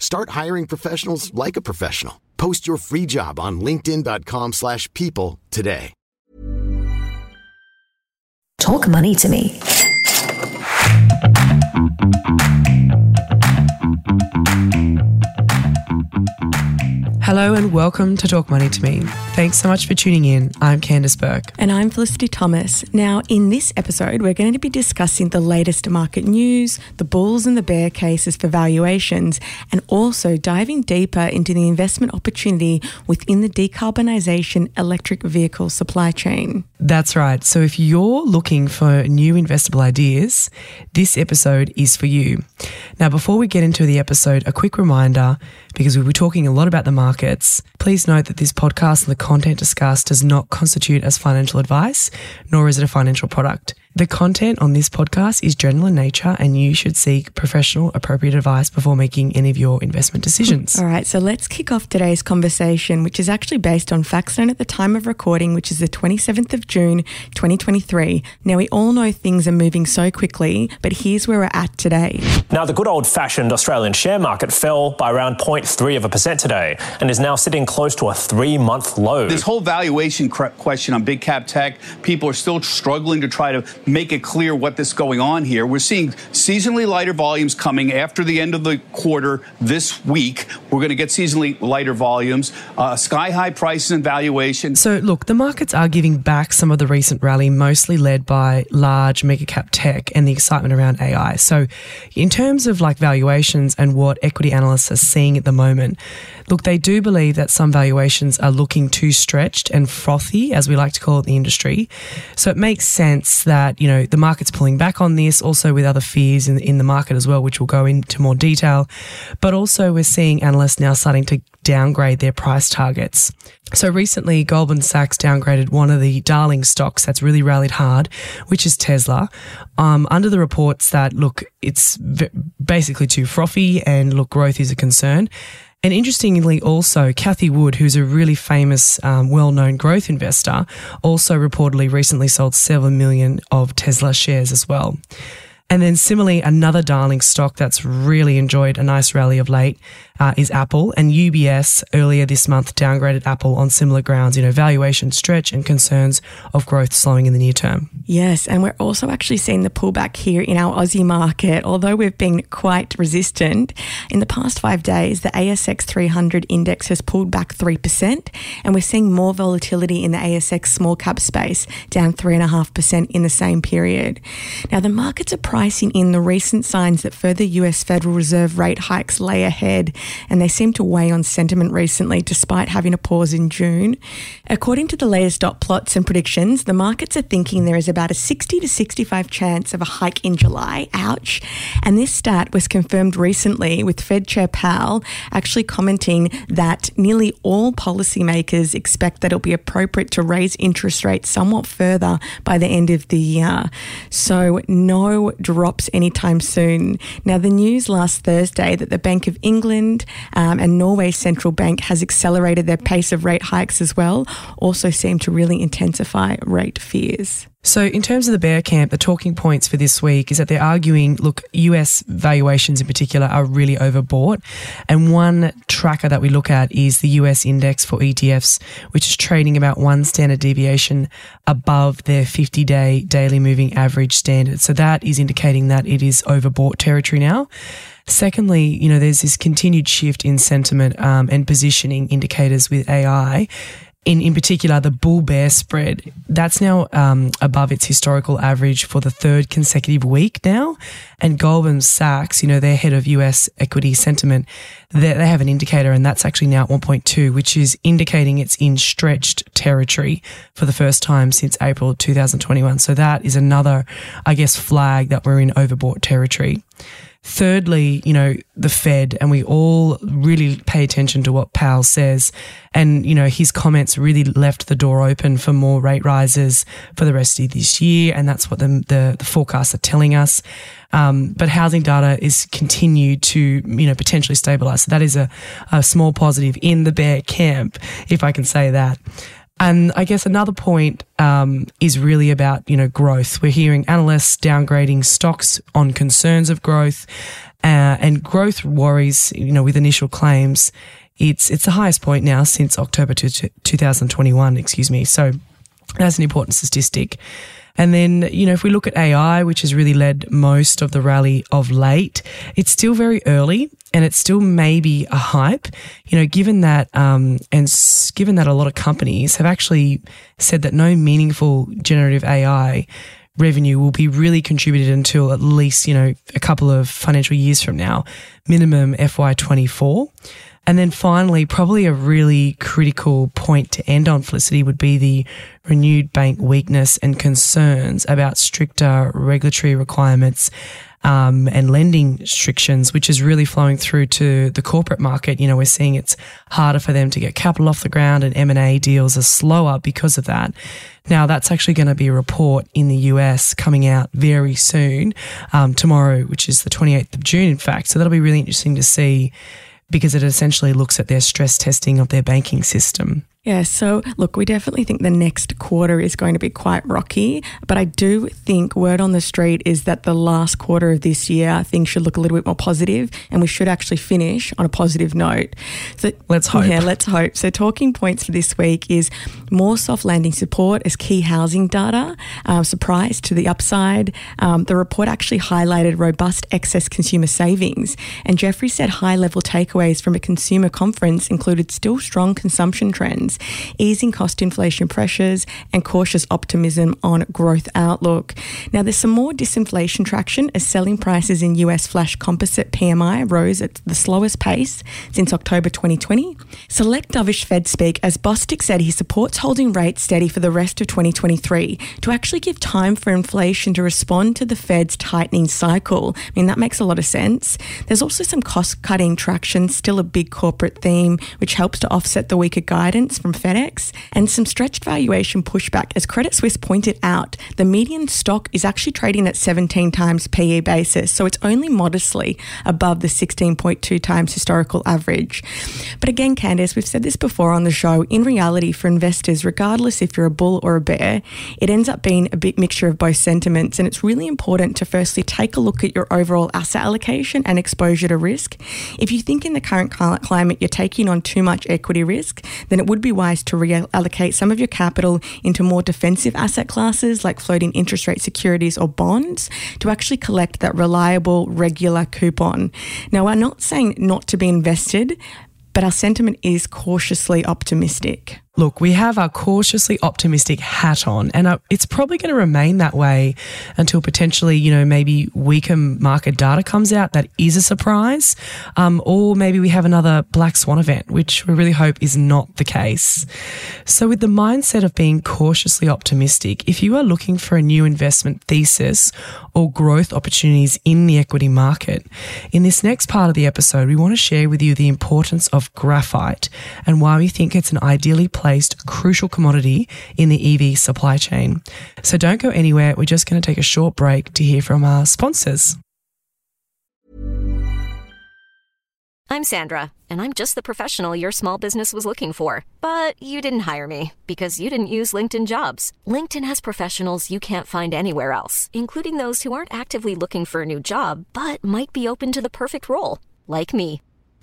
Start hiring professionals like a professional. Post your free job on linkedin.com/people slash people today. Talk money to me. Hello and welcome to Talk Money to Me. Thanks so much for tuning in. I'm Candice Bourke. And I'm Felicity Thomas. Now, in this episode, we're going to be discussing the latest market news, the bulls and the bear cases for valuations, and also diving deeper into the investment opportunity within the decarbonisation electric vehicle supply chain. That's right. So if you're looking for new investable ideas, this episode is for you. Now, before we get into the episode, a quick reminder because we'll be talking a lot about the markets. Please note that this podcast and the content discussed does not constitute as financial advice, nor is it a financial product. The content on this podcast is general in nature, and you should seek professional, appropriate advice before making any of your investment decisions. All right, so let's kick off today's conversation, which is actually based on facts known at the time of recording, which is the 27th of June, 2023. Now, we all know things are moving so quickly, but here's where we're at today. Now, the good old fashioned Australian share market fell by around 0.3 of a percent today and is now sitting close to a three month low. This whole valuation question on big cap tech, people are still struggling to try to make it clear what this going on here. We're seeing seasonally lighter volumes coming after the end of the quarter this week. We're going to get seasonally lighter volumes, uh, sky high prices and valuations. So, look, the markets are giving back some of the recent rally, mostly led by large mega cap tech and the excitement around AI. So, in terms of like valuations and what equity analysts are seeing at the moment, look, they do believe that some valuations are looking too stretched and frothy, as we like to call it in the industry. So, it makes sense that, you know, the market's pulling back on this, also with other fears in, in the market as well, which we'll go into more detail. But also, we're seeing analysts now starting to downgrade their price targets. So recently, Goldman Sachs downgraded one of the darling stocks that's really rallied hard, which is Tesla, um, under the reports that look, it's v- basically too frothy and look, growth is a concern. And interestingly, also, Cathie Wood, who's a really famous, um, well known growth investor, also reportedly recently sold 7 million of Tesla shares as well. And then similarly, another darling stock that's really enjoyed a nice rally of late uh, is Apple. And UBS earlier this month downgraded Apple on similar grounds, you know, valuation stretch and concerns of growth slowing in the near term. Yes, and we're also actually seeing the pullback here in our Aussie market. Although we've been quite resistant, in the past five days, the ASX 300 index has pulled back 3%, and we're seeing more volatility in the ASX small cap space, down 3.5% in the same period. Now, the markets are pricing in the recent signs that further US Federal Reserve rate hikes lay ahead, and they seem to weigh on sentiment recently despite having a pause in June. According to the latest dot plots and predictions, the markets are thinking there is about a 60 to 65 chance of a hike in July. Ouch. And this stat was confirmed recently with Fed Chair Powell actually commenting that nearly all policymakers expect that it'll be appropriate to raise interest rates somewhat further by the end of the year. So no drops anytime soon. Now, the news last Thursday that the Bank of England um, and Norway's central bank has accelerated their pace of rate hikes as well also seem to really intensify rate fears. So, in terms of the bear camp, the talking points for this week is that they're arguing look, US valuations in particular are really overbought. And one tracker that we look at is the US index for ETFs, which is trading about one standard deviation above their 50 day daily moving average standard. So, that is indicating that it is overbought territory now. Secondly, you know, there's this continued shift in sentiment um, and positioning indicators with AI in, in particular, the bull bear spread, that's now um, above its historical average for the third consecutive week now. And Goldman Sachs, you know, their head of US equity sentiment, they, they have an indicator and that's actually now at 1.2, which is indicating it's in stretched territory for the first time since April 2021. So that is another, I guess, flag that we're in overbought territory. Thirdly, you know, the Fed, and we all really pay attention to what Powell says. And, you know, his comments really left the door open for more rate rises for the rest of this year. And that's what the, the, the forecasts are telling us. Um, but housing data is continued to, you know, potentially stabilize. So that is a, a small positive in the bear camp, if I can say that. And I guess another point um, is really about you know growth. We're hearing analysts downgrading stocks on concerns of growth, uh, and growth worries. You know, with initial claims, it's it's the highest point now since October 2021. Excuse me. So that's an important statistic. And then, you know, if we look at AI, which has really led most of the rally of late, it's still very early and it's still maybe a hype. You know, given that, um, and given that a lot of companies have actually said that no meaningful generative AI revenue will be really contributed until at least, you know, a couple of financial years from now, minimum FY24. And then finally, probably a really critical point to end on, Felicity, would be the renewed bank weakness and concerns about stricter regulatory requirements um, and lending restrictions, which is really flowing through to the corporate market. You know, we're seeing it's harder for them to get capital off the ground, and M and A deals are slower because of that. Now, that's actually going to be a report in the US coming out very soon, um, tomorrow, which is the 28th of June, in fact. So that'll be really interesting to see because it essentially looks at their stress testing of their banking system. Yeah, so look, we definitely think the next quarter is going to be quite rocky, but I do think word on the street is that the last quarter of this year things should look a little bit more positive and we should actually finish on a positive note. So let's hope. Yeah, let's hope. So talking points for this week is more soft landing support as key housing data, uh, surprise to the upside. Um, the report actually highlighted robust excess consumer savings, and Jefferies said high level takeaways from a consumer conference included still strong consumption trends easing cost inflation pressures, and cautious optimism on growth outlook. Now, there's some more disinflation traction as selling prices in US flash composite PMI rose at the slowest pace since October 2020. Select dovish Fed speak as Bostic said he supports holding rates steady for the rest of 2023 to actually give time for inflation to respond to the Fed's tightening cycle. I mean, that makes a lot of sense. There's also some cost cutting traction, still a big corporate theme, which helps to offset the weaker guidance from FedEx and some stretched valuation pushback. As Credit Suisse pointed out, the median stock is actually trading at 17 times PE basis, so it's only modestly above the 16.2 times historical average. But again, Candice, we've said this before on the show. In reality, for investors, regardless if you're a bull or a bear, it ends up being a bit mixture of both sentiments. And it's really important to firstly take a look at your overall asset allocation and exposure to risk. If you think in the current climate you're taking on too much equity risk, then it would be wise to reallocate some of your capital into more defensive asset classes like floating interest rate securities or bonds to actually collect that reliable, regular coupon. Now, we're not saying not to be invested, but our sentiment is cautiously optimistic. Look, we have our cautiously optimistic hat on, and uh, it's probably going to remain that way until potentially, you know, maybe weaker market data comes out that is a surprise, um, or maybe we have another black swan event, which we really hope is not the case. So, with the mindset of being cautiously optimistic, if you are looking for a new investment thesis or growth opportunities in the equity market, in this next part of the episode, we want to share with you the importance of graphite and why we think it's an ideally placed crucial commodity in the EV supply chain. So don't go anywhere. We're just going to take a short break to hear from our sponsors. I'm Sandra, and I'm just the professional your small business was looking for. But you didn't hire me because you didn't use LinkedIn jobs. LinkedIn has professionals you can't find anywhere else, including those who aren't actively looking for a new job but might be open to the perfect role, like me.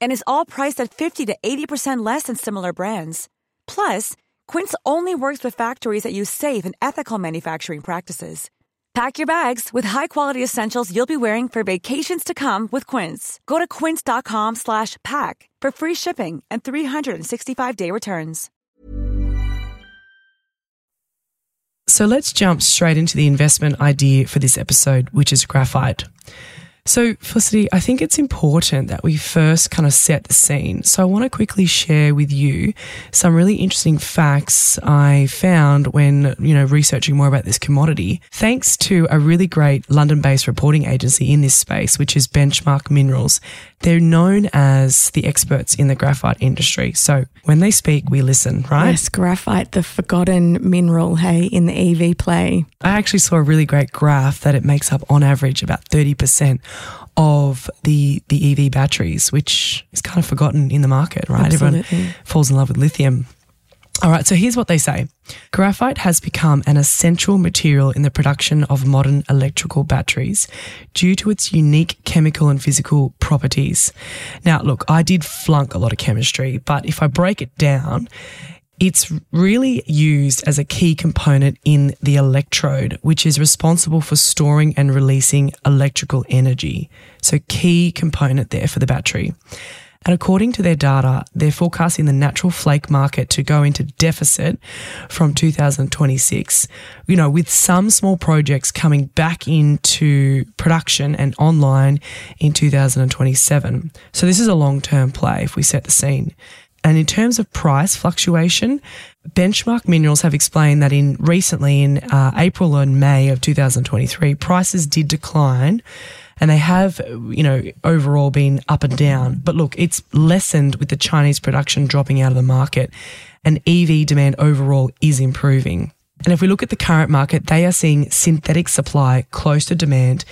and is all priced at 50 to 80% less than similar brands. Plus, Quince only works with factories that use safe and ethical manufacturing practices. Pack your bags with high-quality essentials you'll be wearing for vacations to come with Quince. Go to quince.com slash pack for free shipping and 365-day returns. So let's jump straight into the investment idea for this episode, which is graphite. So, Felicity, I think it's important that we first kind of set the scene. So, I want to quickly share with you some really interesting facts I found when, you know, researching more about this commodity, thanks to a really great London based reporting agency in this space, which is Benchmark Minerals. They're known as the experts in the graphite industry. So, when they speak, we listen, right? Yes, graphite, the forgotten mineral, hey, in the EV play. I actually saw a really great graph that it makes up on average about 30% of the the EV batteries, which is kind of forgotten in the market, right? Absolutely. Everyone falls in love with lithium. All right, so here's what they say. Graphite has become an essential material in the production of modern electrical batteries due to its unique chemical and physical properties. Now, look, I did flunk a lot of chemistry, but if I break it down, it's really used as a key component in the electrode, which is responsible for storing and releasing electrical energy. So, key component there for the battery. And according to their data, they're forecasting the natural flake market to go into deficit from 2026. You know, with some small projects coming back into production and online in 2027. So, this is a long term play if we set the scene. And in terms of price fluctuation, Benchmark Minerals have explained that in recently in uh, April and May of 2023, prices did decline and they have, you know, overall been up and down. But look, it's lessened with the Chinese production dropping out of the market and EV demand overall is improving. And if we look at the current market, they are seeing synthetic supply close to demand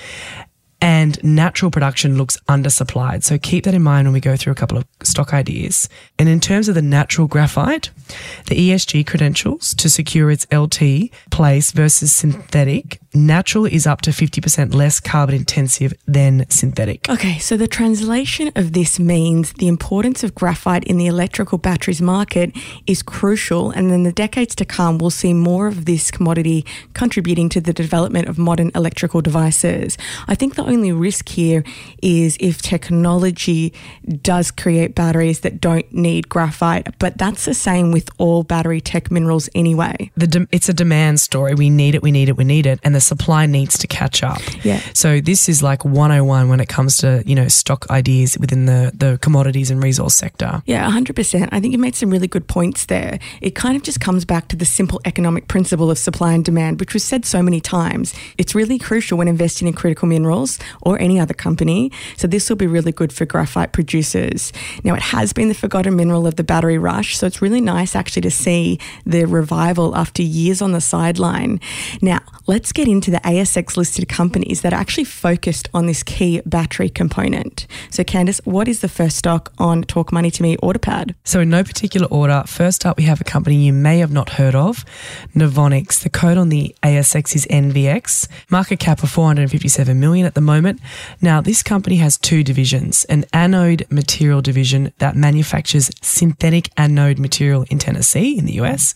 and natural production looks undersupplied. So keep that in mind when we go through a couple of stock ideas. And in terms of the natural graphite, the ESG credentials to secure its LT place versus synthetic, natural is up to 50% less carbon intensive than synthetic. Okay, so the translation of this means the importance of graphite in the electrical batteries market is crucial, and in the decades to come, we'll see more of this commodity contributing to the development of modern electrical devices. I think the only risk here is if technology does create batteries that don't need graphite, but that's the same with all battery tech minerals anyway. The de- it's a demand story. We need it, we need it, we need it, and the supply needs to catch up. Yeah. So this is like 101 when it comes to, you know, stock ideas within the, the commodities and resource sector. Yeah, 100%. I think you made some really good points there. It kind of just comes back to the simple economic principle of supply and demand, which was said so many times. It's really crucial when investing in critical minerals or any other company. So this will be really good for graphite producers. Now, it has been the forgotten mineral of the battery rush, so it's really nice actually to see the revival after years on the sideline. Now, let's get into the ASX listed companies that are actually focused on this key battery component. So, Candice, what is the first stock on Talk Money to Me order pad? So in no particular order, first up we have a company you may have not heard of, Novonix. The code on the ASX is NVX. Market cap of 457 million at the moment. Now, this company has two divisions, an anode material division that manufactures synthetic anode material in Tennessee in the US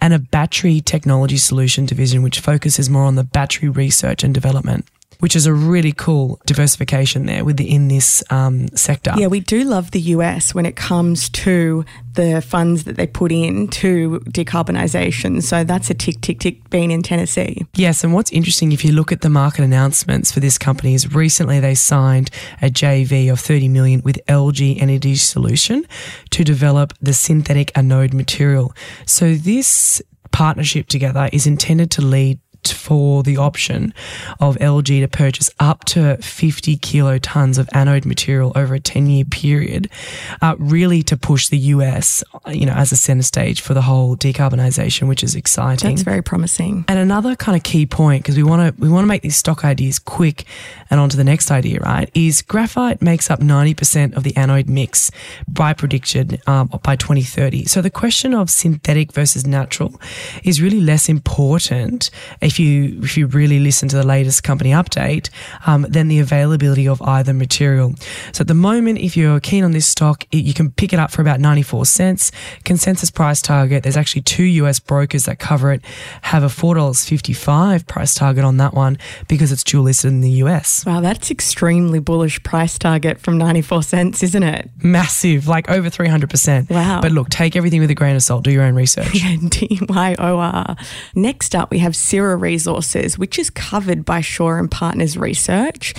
and a battery technology solution division which focuses more on the battery research and development which is a really cool diversification there within this um, sector. Yeah, we do love the US when it comes to the funds that they put in to decarbonisation. So that's a tick, tick, tick being in Tennessee. Yes, and what's interesting if you look at the market announcements for this company is recently they signed a JV of 30 million with LG Energy Solution to develop the synthetic anode material. So this partnership together is intended to lead for the option of LG to purchase up to 50 kilotons of anode material over a 10 year period, uh, really to push the US, you know, as a center stage for the whole decarbonisation, which is exciting. That's very promising. And another kind of key point, because we want to we want to make these stock ideas quick and on to the next idea, right? Is graphite makes up 90% of the anode mix by prediction um, by 2030. So the question of synthetic versus natural is really less important if if you if you really listen to the latest company update, um, then the availability of either material. So at the moment, if you're keen on this stock, it, you can pick it up for about 94 cents. Consensus price target. There's actually two US brokers that cover it. Have a four dollars fifty five price target on that one because it's dual listed in the US. Wow, that's extremely bullish price target from 94 cents, isn't it? Massive, like over 300%. Wow. But look, take everything with a grain of salt. Do your own research. D Y O R. Next up, we have Syrah Resources, which is covered by Shaw and Partners Research.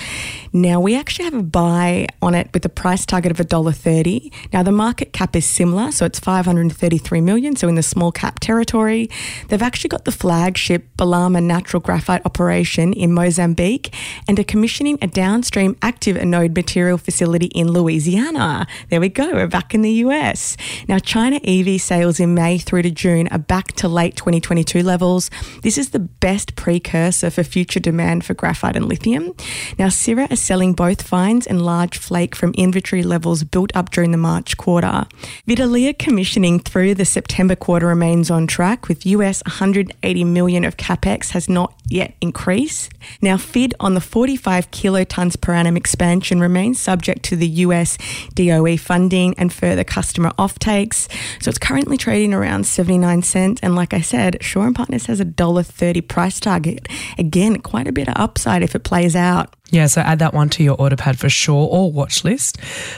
Now, we actually have a buy on it with a price target of $1.30. Now, the market cap is similar, so it's 533 million, so in the small cap territory. They've actually got the flagship Balama natural graphite operation in Mozambique and are commissioning a downstream active anode material facility in Louisiana. There we go, we're back in the US. Now, China EV sales in May through to June are back to late 2022 levels. This is the best precursor for future demand for graphite and lithium. Now, Syrah is selling both fines and large flake from inventory levels built up during the March quarter. Vidalia commissioning through the September quarter remains on track with US 180 million of capex has not yet increased. Now, FID on the 45 kilotons per annum expansion remains subject to the US DOE funding and further customer offtakes. So it's currently trading around 79 cents. And like I said, Shaw and Partners has a $1.30 price target. Again, quite a bit of upside if it plays out. Yeah, so add that one to your order pad for sure or watch list.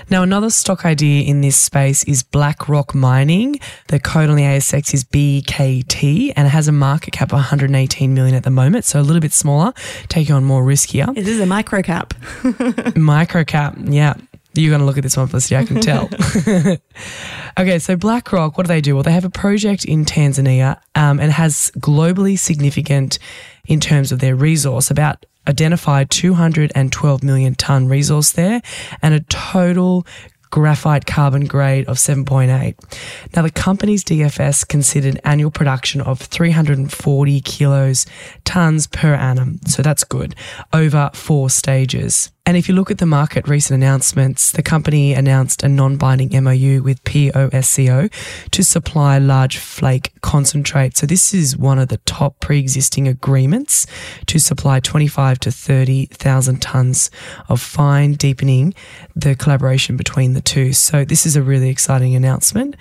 Now, another stock idea in this space is BlackRock Mining. The code on the ASX is BKT and it has a market cap of 118 million at the moment, so a little bit smaller, taking on more riskier. This is a micro cap. micro cap, yeah. You're going to look at this one, Felicity, I can tell. okay, so BlackRock, what do they do? Well, they have a project in Tanzania um, and has globally significant in terms of their resource, about identified 212 million ton resource there and a total graphite carbon grade of 7.8. Now, the company's DFS considered annual production of 340 kilos tons per annum. So that's good over four stages. And if you look at the market recent announcements, the company announced a non binding MOU with POSCO to supply large flake concentrate. So this is one of the top pre existing agreements to supply 25 to 30,000 tons of fine, deepening the collaboration between the two. So this is a really exciting announcement.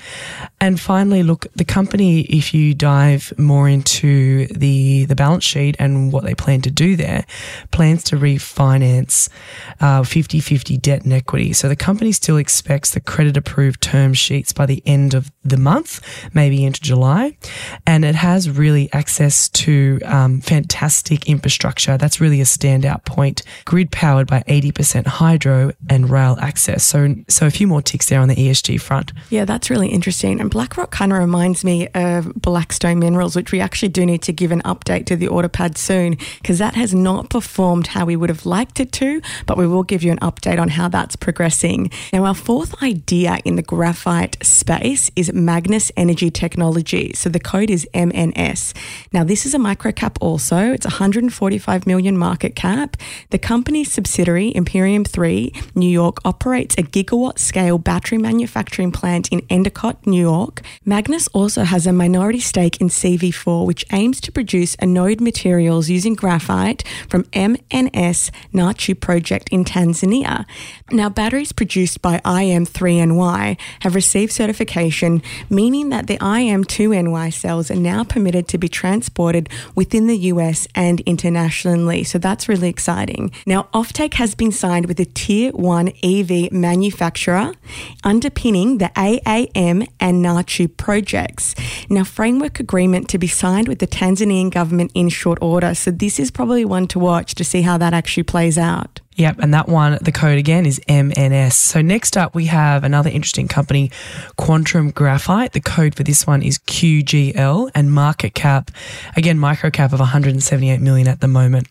And finally, look, the company, if you dive more into the, the balance sheet and what they plan to do there, plans to refinance 50 50 debt and equity. So the company still expects the credit approved term sheets by the end of the month, maybe into July. And it has really access to um, fantastic infrastructure. That's really a standout point. Grid powered by 80% hydro and rail access. So, so a few more ticks there on the ESG front. Yeah, that's really interesting. And BlackRock kind of reminds me of Blackstone Minerals, which we actually do need to give an update to the order pad soon because that has not performed how we would have liked it to, but we will give you an update on how that's progressing. Now, our fourth idea in the graphite space is Magnis Energy Technology. So the code is MNS. Now, this is a microcap also. It's 145 million market cap. The company's subsidiary, Imperium 3, New York, operates a gigawatt scale battery manufacturing plant in Endicott, New York. Magnis also has a minority stake in CV4, which aims to produce anode materials using graphite from MNS Nachu project in Tanzania. Now, batteries produced by IM3NY have received certification, meaning that the IM2NY cells are now permitted to be transported within the US and internationally. So that's really exciting. Now, offtake has been signed with a tier one EV manufacturer, underpinning the AAM and Nachu projects. Now, framework agreement to be signed with the Tanzanian government in short order. So this is probably one to watch to see how that actually plays out. Yep, and that one, the code again is MNS. So next up, we have another interesting company, Quantum Graphite. The code for this one is QGL and market cap, again, micro cap of 178 million at the moment.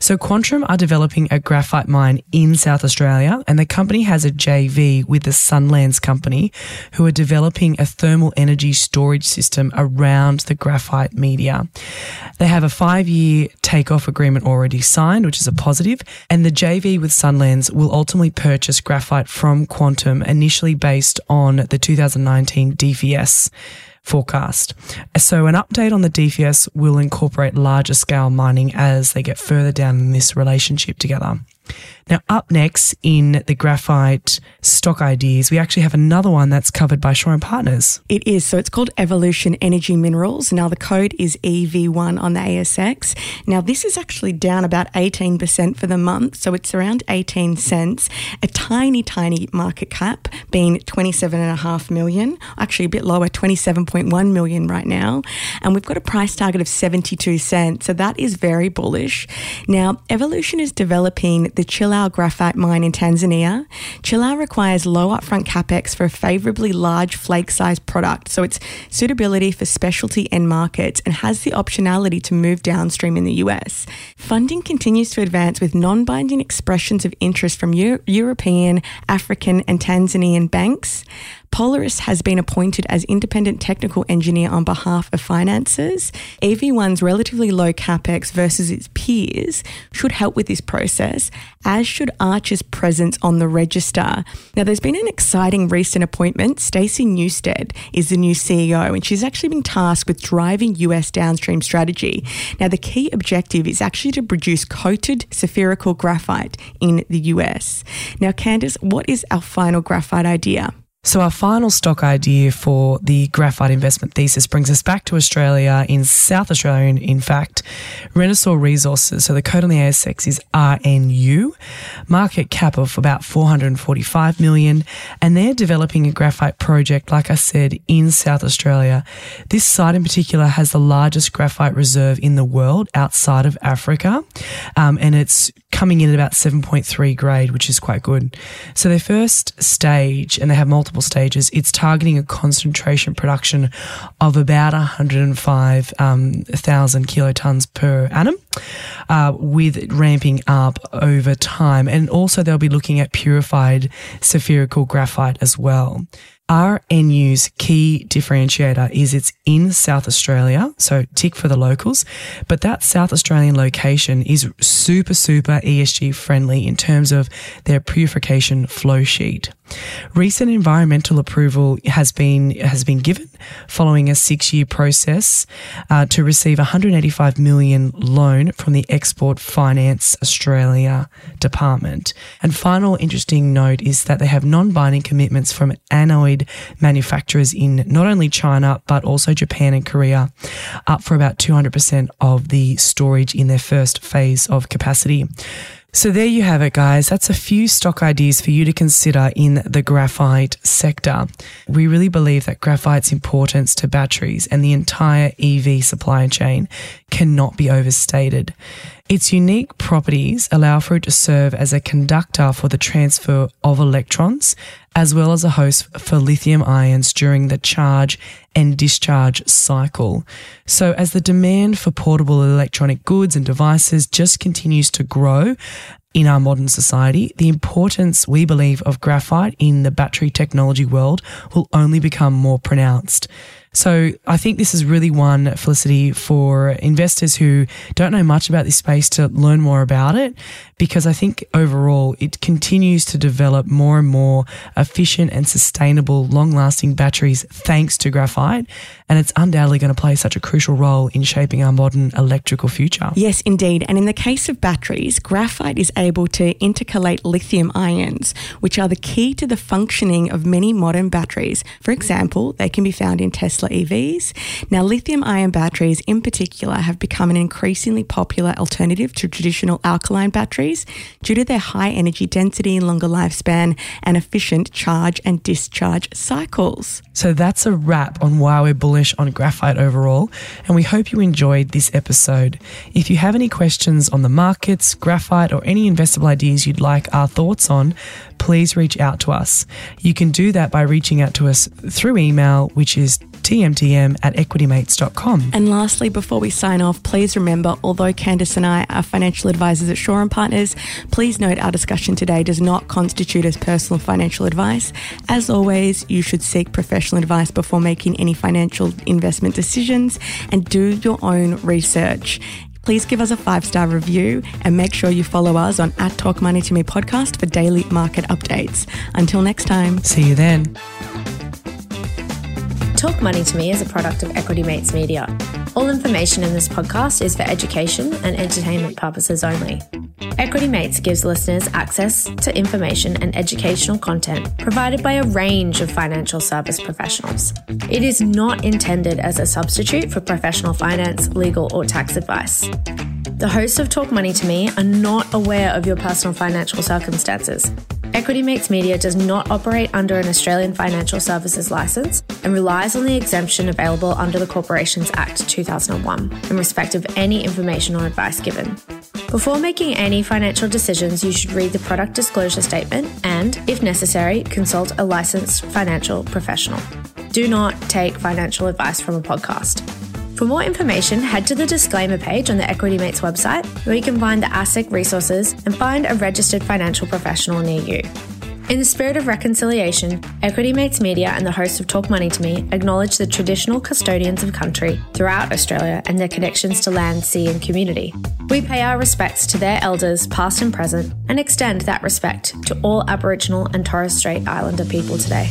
So Quantum are developing a graphite mine in South Australia, and the company has a JV with the Sunlands company, who are developing a thermal energy storage system around the graphite media. They have a five-year takeoff agreement already signed, which is a positive, and the JV with Sunlands will ultimately purchase graphite from Quantum, initially based on the 2019 DFS forecast. So, an update on the DFS will incorporate larger scale mining as they get further down in this relationship together. Now, up next in the graphite stock ideas, we actually have another one that's covered by Shaw and Partners. It is. So it's called Evolution Energy Minerals. Now, the code is EV1 on the ASX. Now, this is actually down about 18% for the month. So it's around 18 cents. A tiny, tiny market cap being 27.5 million, actually a bit lower, 27.1 million right now. And we've got a price target of 72 cents. So that is very bullish. Now, Evolution is developing the Chilalo graphite mine in Tanzania. Chilalo requires low upfront capex for a favorably large flake sized product, so its suitability for specialty end markets and has the optionality to move downstream in the US. Funding continues to advance with non binding expressions of interest from Euro- European, African, and Tanzanian banks. Polaris has been appointed as independent technical engineer on behalf of finances. EV1's relatively low capex versus its peers should help with this process, as should Archer's presence on the register. Now, there's been an exciting recent appointment. Stacey Newstead is the new CEO, and she's actually been tasked with driving US downstream strategy. Now, the key objective is actually to produce coated spherical graphite in the US. Now, Candice, what is our final graphite idea? So, our final stock idea for the graphite investment thesis brings us back to Australia, in South Australia, in, fact, Renascor Resources. So, the code on the ASX is RNU, market cap of about 445 million, and they're developing a graphite project, like I said, in South Australia. This site in particular has the largest graphite reserve in the world outside of Africa, um, and it's coming in at about 7.3 grade, which is quite good. So, their first stage, and they have multiple stages. It's targeting a concentration production of about 105,000 um, kilotons per annum, uh, with ramping up over time. And also, they'll be looking at purified spherical graphite as well. RNU's key differentiator is it's in South Australia, so tick for the locals, but that South Australian location is super, super ESG friendly in terms of their purification flow sheet. Recent environmental approval has been has been given following a six year process uh, to receive a 185 million loan from the Export Finance Australia Department. And final interesting note is that they have non binding commitments from anode manufacturers in not only China but also Japan and Korea, up for about 200% of the storage in their first phase of capacity. So there you have it, guys. That's a few stock ideas for you to consider in the graphite sector. We really believe that graphite's importance to batteries and the entire EV supply chain cannot be overstated. Its unique properties allow for it to serve as a conductor for the transfer of electrons, as well as a host for lithium ions during the charge and discharge cycle. So, as the demand for portable electronic goods and devices just continues to grow, in our modern society, the importance we believe of graphite in the battery technology world will only become more pronounced. So I think this is really one, Felicity, for investors who don't know much about this space to learn more about it, because I think overall it continues to develop more and more efficient and sustainable, long lasting batteries thanks to graphite. And it's undoubtedly going to play such a crucial role in shaping our modern electrical future. Yes, indeed. And in the case of batteries, graphite is able to intercalate lithium ions, which are the key to the functioning of many modern batteries. For example, they can be found in Tesla Tesla EVs. Now, lithium ion batteries in particular have become an increasingly popular alternative to traditional alkaline batteries due to their high energy density, and longer lifespan, and efficient charge and discharge cycles. So that's a wrap on why we're bullish on graphite overall, and we hope you enjoyed this episode. If you have any questions on the markets, graphite, or any investable ideas you'd like our thoughts on, please reach out to us. You can do that by reaching out to us through email, which is tmtm at equitymates.com. And lastly, before we sign off, please remember although Candice and I are financial advisors at Shaw and Partners, please note our discussion today does not constitute as personal financial advice. As always, you should seek professional advice before making any financial investment decisions and do your own research please give us a five star review and make sure you follow us on at Talk Money to Me podcast for daily market updates. Until next time. See you then. Talk Money to Me is a product of Equity Mates Media. All information in this podcast is for education and entertainment purposes only. Equity Mates gives listeners access to information and educational content provided by a range of financial service professionals. It is not intended as a substitute for professional finance, legal, or tax advice. The hosts of Talk Money to Me are not aware of your personal financial circumstances. Equity Mates Media does not operate under an Australian Financial Services licence and relies on the exemption available under the Corporations Act 2001 in respect of any information or advice given. Before making any financial decisions, you should read the product disclosure statement and, if necessary, consult a licensed financial professional. Do not take financial advice from a podcast. For more information, head to the disclaimer page on the Equity Mates website where you can find the ASIC resources and find a registered financial professional near you. In the spirit of reconciliation, Equity Mates Media and the hosts of Talk Money to Me acknowledge the traditional custodians of country throughout Australia and their connections to land, sea, and community. We pay our respects to their elders, past and present, and extend that respect to all Aboriginal and Torres Strait Islander people today.